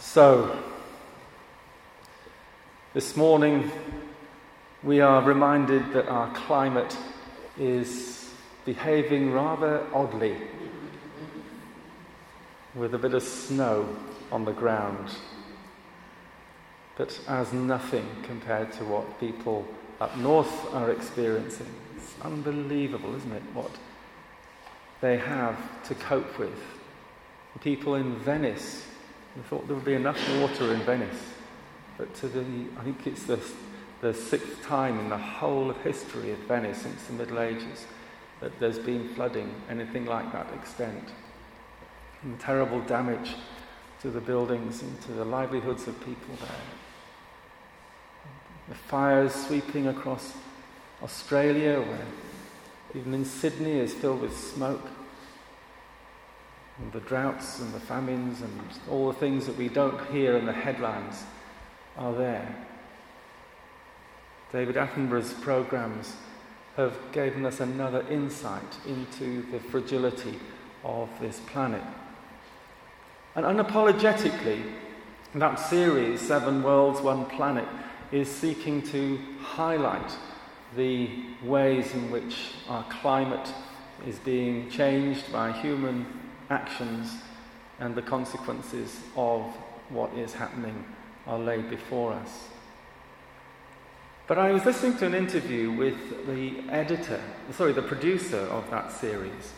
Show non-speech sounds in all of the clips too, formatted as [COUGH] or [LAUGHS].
So, this morning we are reminded that our climate is behaving rather oddly with a bit of snow on the ground, but as nothing compared to what people up north are experiencing. It's unbelievable, isn't it, what they have to cope with. People in Venice, we thought there would be enough water in Venice, but to the, I think it's the, the sixth time in the whole of history of Venice since the Middle Ages that there's been flooding, anything like that extent. And terrible damage to the buildings and to the livelihoods of people there. The fires sweeping across Australia, where even in Sydney is filled with smoke. The droughts and the famines and all the things that we don't hear in the headlines are there. David Attenborough's programs have given us another insight into the fragility of this planet. And unapologetically, that series, Seven Worlds, One Planet, is seeking to highlight the ways in which our climate is being changed by human actions and the consequences of what is happening are laid before us. But I was listening to an interview with the editor, sorry, the producer of that series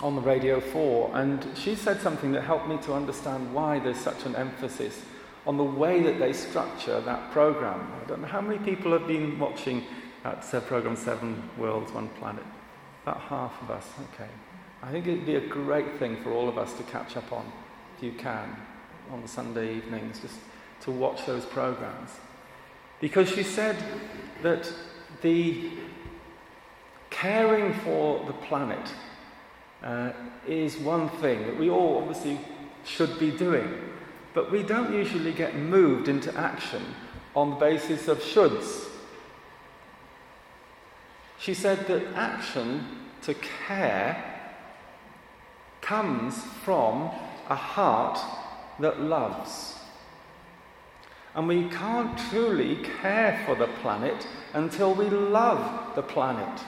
on the Radio 4, and she said something that helped me to understand why there's such an emphasis on the way that they structure that program. I don't know how many people have been watching that uh, program Seven Worlds, One Planet. About half of us, okay. I think it'd be a great thing for all of us to catch up on, if you can, on the Sunday evenings, just to watch those programs. Because she said that the caring for the planet uh, is one thing that we all obviously should be doing. But we don't usually get moved into action on the basis of shoulds. She said that action to care comes from a heart that loves. And we can't truly care for the planet until we love the planet.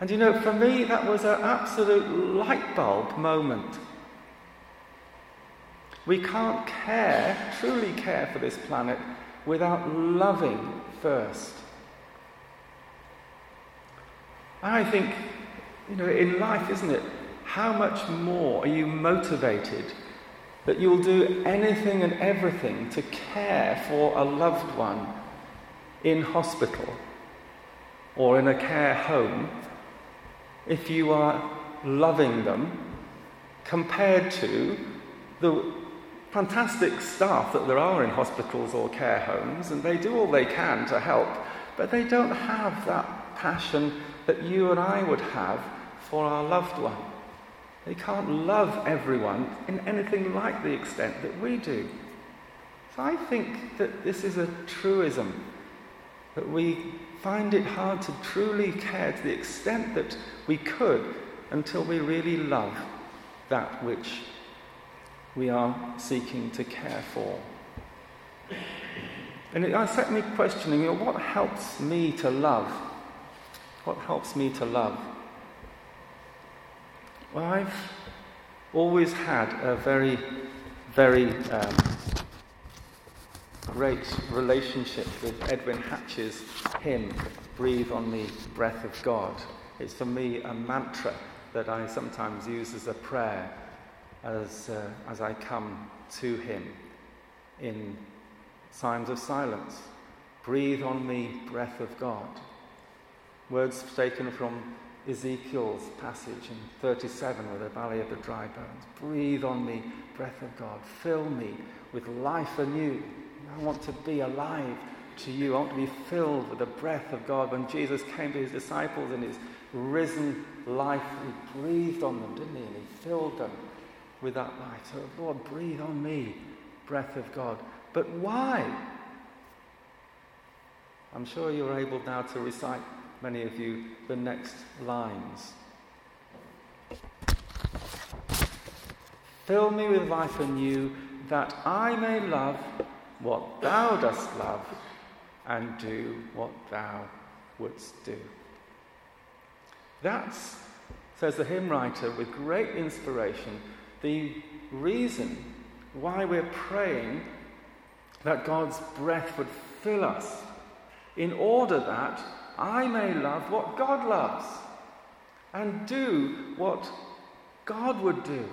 And you know, for me, that was an absolute light bulb moment. We can't care, truly care for this planet, without loving first. I think, you know, in life, isn't it? How much more are you motivated that you'll do anything and everything to care for a loved one in hospital or in a care home if you are loving them compared to the fantastic staff that there are in hospitals or care homes, and they do all they can to help, but they don't have that passion that you and I would have for our loved one. They can't love everyone in anything like the extent that we do. So I think that this is a truism, that we find it hard to truly care to the extent that we could until we really love that which we are seeking to care for. And it set me questioning you know, what helps me to love? What helps me to love? Well, I've always had a very, very um, great relationship with Edwin Hatch's hymn, Breathe on Me, Breath of God. It's for me a mantra that I sometimes use as a prayer as, uh, as I come to Him in times of silence. Breathe on me, breath of God. Words taken from Ezekiel's passage in 37 with the valley of the dry bones. Breathe on me, breath of God. Fill me with life anew. I want to be alive to you. I want to be filled with the breath of God. When Jesus came to his disciples in his risen life, he breathed on them, didn't he? And he filled them with that life. So, Lord, breathe on me, breath of God. But why? I'm sure you're able now to recite many of you, the next lines. Fill me with life anew, that I may love what thou dost love and do what thou wouldst do. That's, says the hymn writer with great inspiration, the reason why we're praying that God's breath would fill us in order that I may love what God loves and do what God would do.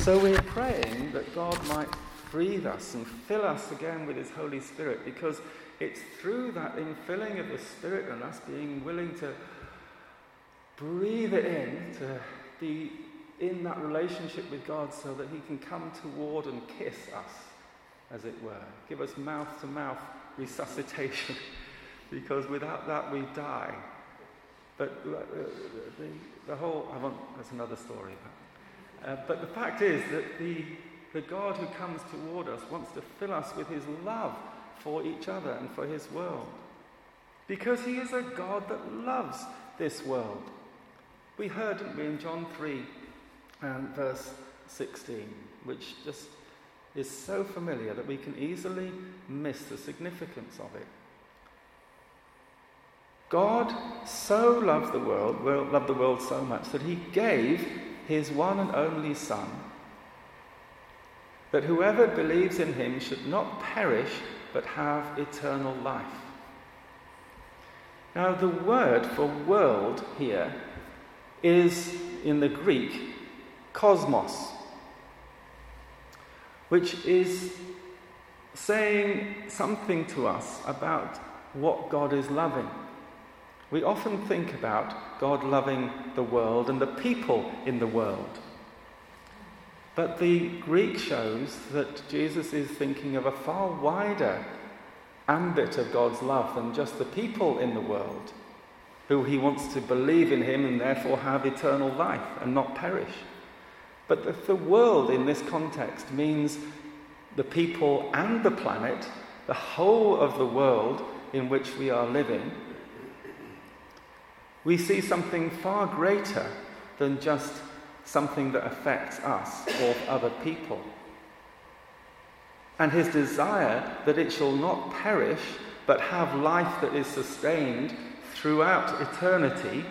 So we're praying that God might breathe us and fill us again with His Holy Spirit because it's through that infilling of the Spirit and us being willing to breathe it in, to be in that relationship with God so that He can come toward and kiss us, as it were. Give us mouth to mouth resuscitation [LAUGHS] because without that we die. But uh, the, the whole, I want, that's another story. Uh, but the fact is that the, the God who comes toward us wants to fill us with his love for each other and for his world. Because he is a God that loves this world. We heard, didn't we, in John 3 and verse 16, which just is so familiar that we can easily miss the significance of it. God so loved the world, loved the world so much that he gave his one and only Son, that whoever believes in him should not perish but have eternal life. Now, the word for world here is in the Greek cosmos, which is saying something to us about what God is loving. We often think about God loving the world and the people in the world. But the Greek shows that Jesus is thinking of a far wider ambit of God's love than just the people in the world, who he wants to believe in him and therefore have eternal life and not perish. But the, the world in this context means the people and the planet, the whole of the world in which we are living we see something far greater than just something that affects us or other people. And his desire that it shall not perish, but have life that is sustained throughout eternity,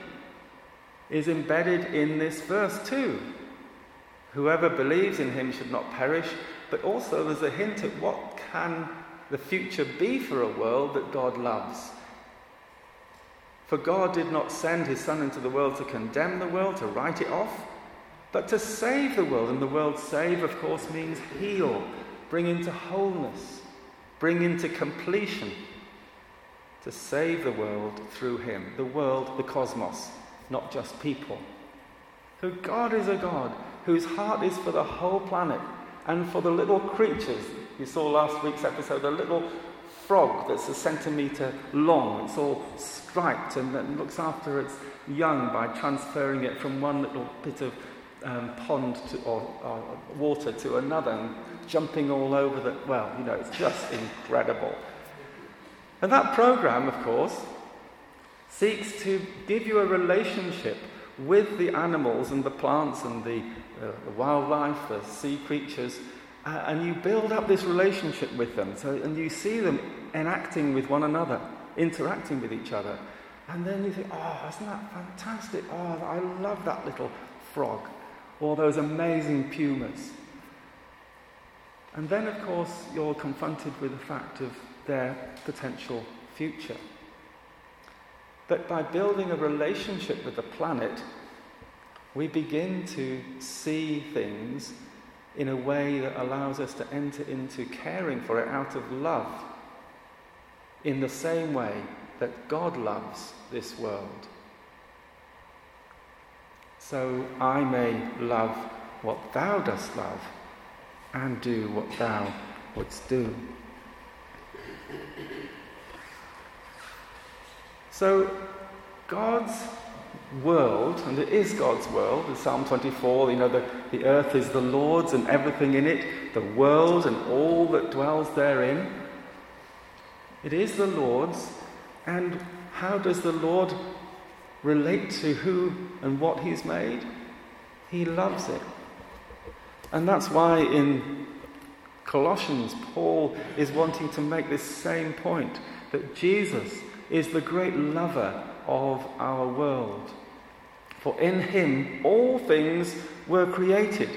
is embedded in this verse too. Whoever believes in him should not perish, but also there's a hint at what can the future be for a world that God loves for God did not send his Son into the world to condemn the world, to write it off, but to save the world. And the word save, of course, means heal, bring into wholeness, bring into completion. To save the world through him. The world, the cosmos, not just people. So God is a God whose heart is for the whole planet and for the little creatures. You saw last week's episode, the little frog that's a centimetre long. It's all striped and, and looks after its young by transferring it from one little bit of um, pond to, or, or, water to another and jumping all over the. Well, you know, it's just incredible. And that program, of course, seeks to give you a relationship with the animals and the plants and the, uh, the wildlife, the sea creatures uh, and you build up this relationship with them. So, and you see them enacting with one another, interacting with each other. And then you think, oh, isn't that fantastic? Oh, I love that little frog. Or those amazing pumas. And then, of course, you're confronted with the fact of their potential future. But by building a relationship with the planet, we begin to see things in a way that allows us to enter into caring for it out of love, in the same way that God loves this world. So I may love what thou dost love and do what thou wouldst do. So God's world, and it is God's world, in Psalm 24, you know, the, the earth is the Lord's and everything in it, the world and all that dwells therein. It is the Lord's, and how does the Lord relate to who and what He's made? He loves it. And that's why in Colossians, Paul is wanting to make this same point that Jesus is the great lover of our world. For in him all things were created,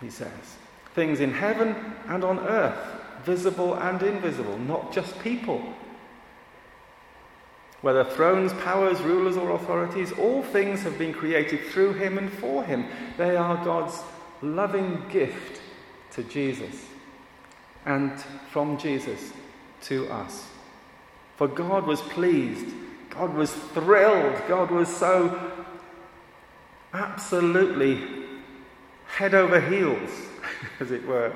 he says. Things in heaven and on earth, visible and invisible, not just people. Whether thrones, powers, rulers, or authorities, all things have been created through him and for him. They are God's loving gift to Jesus and from Jesus to us. For God was pleased, God was thrilled, God was so absolutely head over heels, [LAUGHS] as it were,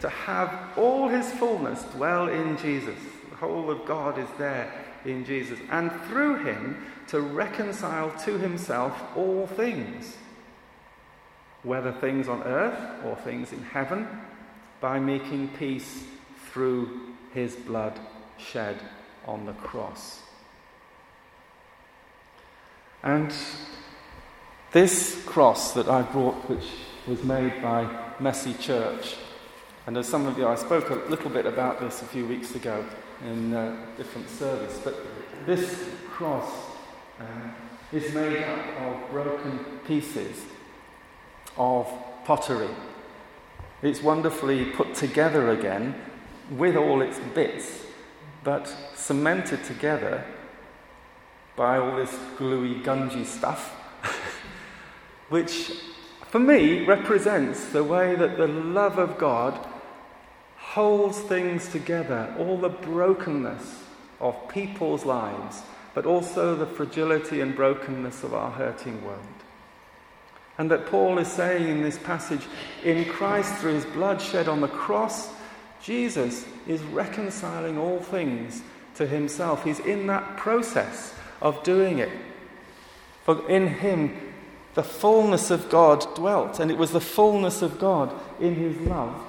to have all his fullness dwell in Jesus. The whole of God is there in Jesus, and through him to reconcile to himself all things whether things on earth or things in heaven, by making peace through his blood shed on the cross. And this cross that I brought, which was made by Messy Church, and as some of you, I spoke a little bit about this a few weeks ago in a different service, but this cross uh, is made up of broken pieces of pottery. It's wonderfully put together again with all its bits, but cemented together by all this gluey, gungy stuff, [LAUGHS] which for me represents the way that the love of God holds things together, all the brokenness of people's lives, but also the fragility and brokenness of our hurting world. And that Paul is saying in this passage, in Christ, through his blood shed on the cross, Jesus is reconciling all things to himself. He's in that process of doing it. For in him, the fullness of God dwelt, and it was the fullness of God in his love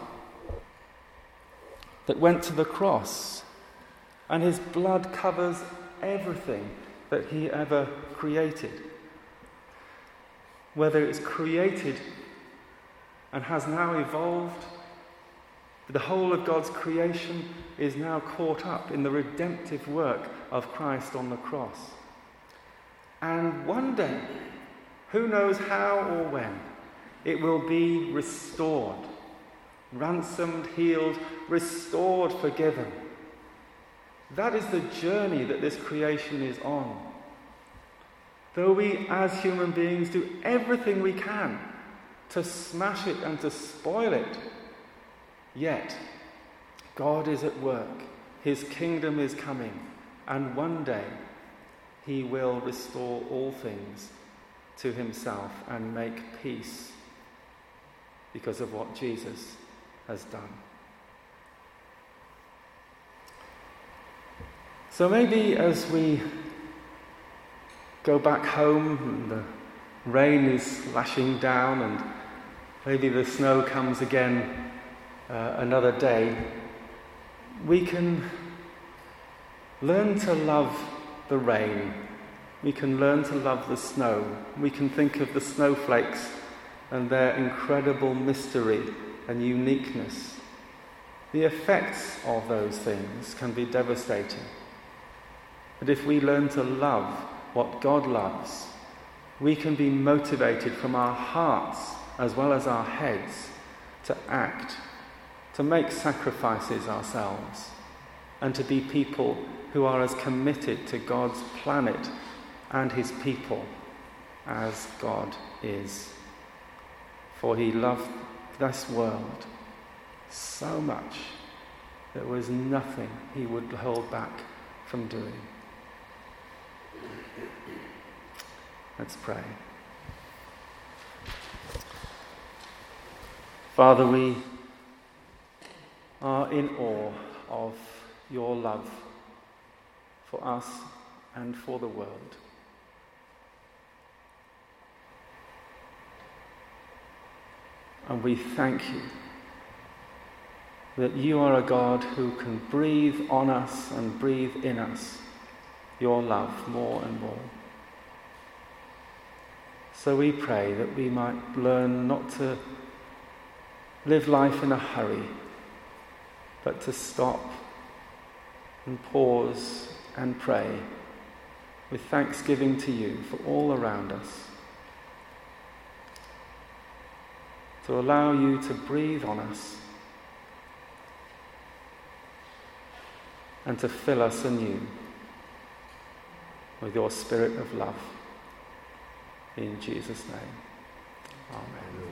that went to the cross. And his blood covers everything that he ever created whether it's created and has now evolved. The whole of God's creation is now caught up in the redemptive work of Christ on the cross. And one day, who knows how or when, it will be restored, ransomed, healed, restored, forgiven. That is the journey that this creation is on. Though we as human beings do everything we can to smash it and to spoil it, yet God is at work. His kingdom is coming, and one day he will restore all things to himself and make peace because of what Jesus has done. So maybe as we go back home and the rain is lashing down and maybe the snow comes again uh, another day, we can learn to love the rain. We can learn to love the snow. We can think of the snowflakes and their incredible mystery and uniqueness. The effects of those things can be devastating. But if we learn to love what God loves, we can be motivated from our hearts as well as our heads to act, to make sacrifices ourselves, and to be people who are as committed to God's planet and his people as God is. For he loved this world so much there was nothing he would hold back from doing. Let's pray. Father, we are in awe of your love for us and for the world. And we thank you that you are a God who can breathe on us and breathe in us your love more and more. So we pray that we might learn not to live life in a hurry, but to stop and pause and pray with thanksgiving to you for all around us. To allow you to breathe on us and to fill us anew with your spirit of love. In Jesus' name, Amen.